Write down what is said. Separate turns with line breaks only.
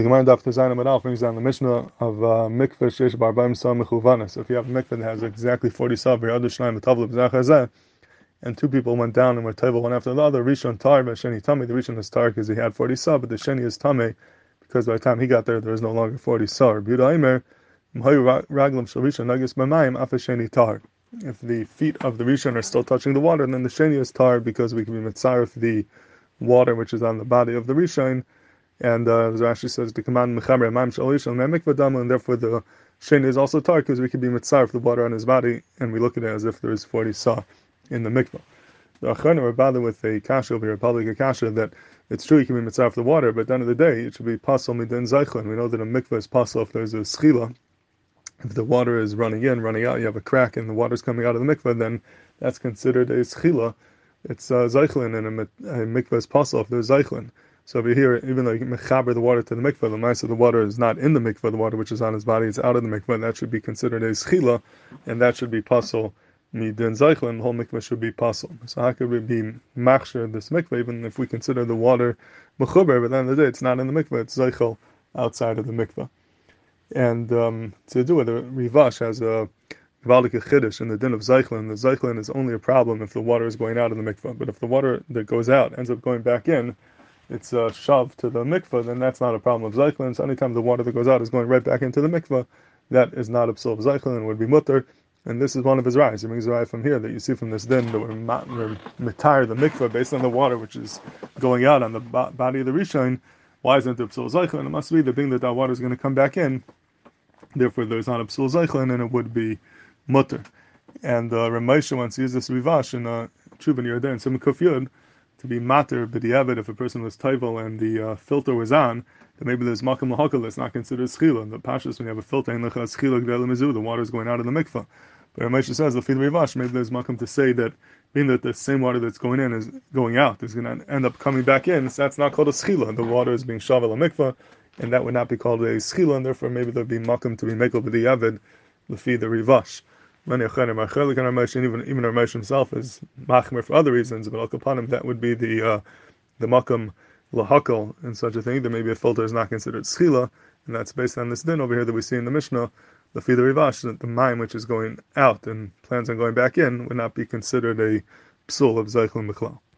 The Gemara Daf Tezayin Amadal brings down the Mishnah of uh, mikveh sheish barbaim sa mechuvanas. If you have a mikveh that has exactly 40 sa, other shnayim b'tavle and two people went down and were table one after the other, Rishon tar v'sheni tame. The Rishon is tar because he had 40 sa, but the Sheni is tame because by the time he got there, there was no longer 40 sa. B'yuda Aimer, raglam shel Rishon nagis b'mayim af sheni tar. If the feet of the Rishon are still touching the water, then the Sheni is tar because we can be mitzaref the water which is on the body of the Rishon and uh, as Rashi says, the command mechamer maim shalish al memik and therefore the sheni is also tar because we could be mitzaref the water on his body, and we look at it as if there is forty saw in the mikvah. The acharonim are bothered with a kasha over here, public kasha that it's true you can be mitzar the water, but at the end of the day it should be pasul midin zeichlin. We know that a mikvah is pasul if there's a schila. If the water is running in, running out, you have a crack and the water is coming out of the mikvah, then that's considered a schila. It's uh, zeichlin, and a, a mikvah is pasul if there's zeichlin. So over here, even though mechaber the water to the mikveh, the mice of the water is not in the mikveh, the water which is on his body is out of the mikveh, that should be considered a schila, and that should be pasul midin zaychel, and the whole mikveh should be pasul. So how could we be machsher this mikveh, even if we consider the water mechuber, but at the end of the day, it's not in the mikveh, it's zaychel outside of the mikveh. And um, to do it, the Rivash has a Gvaldik Chiddush in the din of Zeichlin. The Zeichlin is only a problem if the water is going out of the mikveh, but if the water that goes out ends up going back in, it's a shav to the mikvah, then that's not a problem of Zeichlin. So anytime the water that goes out is going right back into the mikvah, that is not a psul of Zeichlin, would be mutter. And this is one of his rise. He brings a from here that you see from this din that we're, we're mitar the mikvah based on the water which is going out on the body of the rishon. Why isn't it psul Zeichlin? It must be the thing that that water is going to come back in. Therefore, there's not a psul Zeichlin, and it would be mutter. And uh, Ramesha once used this rivash in uh, Chuban Yerden, Simukuf Yud, to be matter b'diavad if a person was taival and the uh, filter was on, then maybe there's makam lahakal that's not considered schila. The pashas when you have a filter in lecha schila gdel the water is going out of the mikvah. But Ramesha says the rivash maybe there's makam to say that being that the same water that's going in is going out is going to end up coming back in. So that's not called a schila. The water is being shavel a mikvah, and that would not be called a schila, and therefore maybe there'd be makam to be mekel b'diavad lefi the rivash many Ramesh, and even even Ramesh himself is machmer for other reasons. But al kapanim, that would be the uh, the makam lahakal and such a thing. That maybe a filter is not considered schila, and that's based on this din over here that we see in the Mishnah. The feeder rivash, that the mime which is going out and plans on going back in, would not be considered a psul of zeichel mikhlal.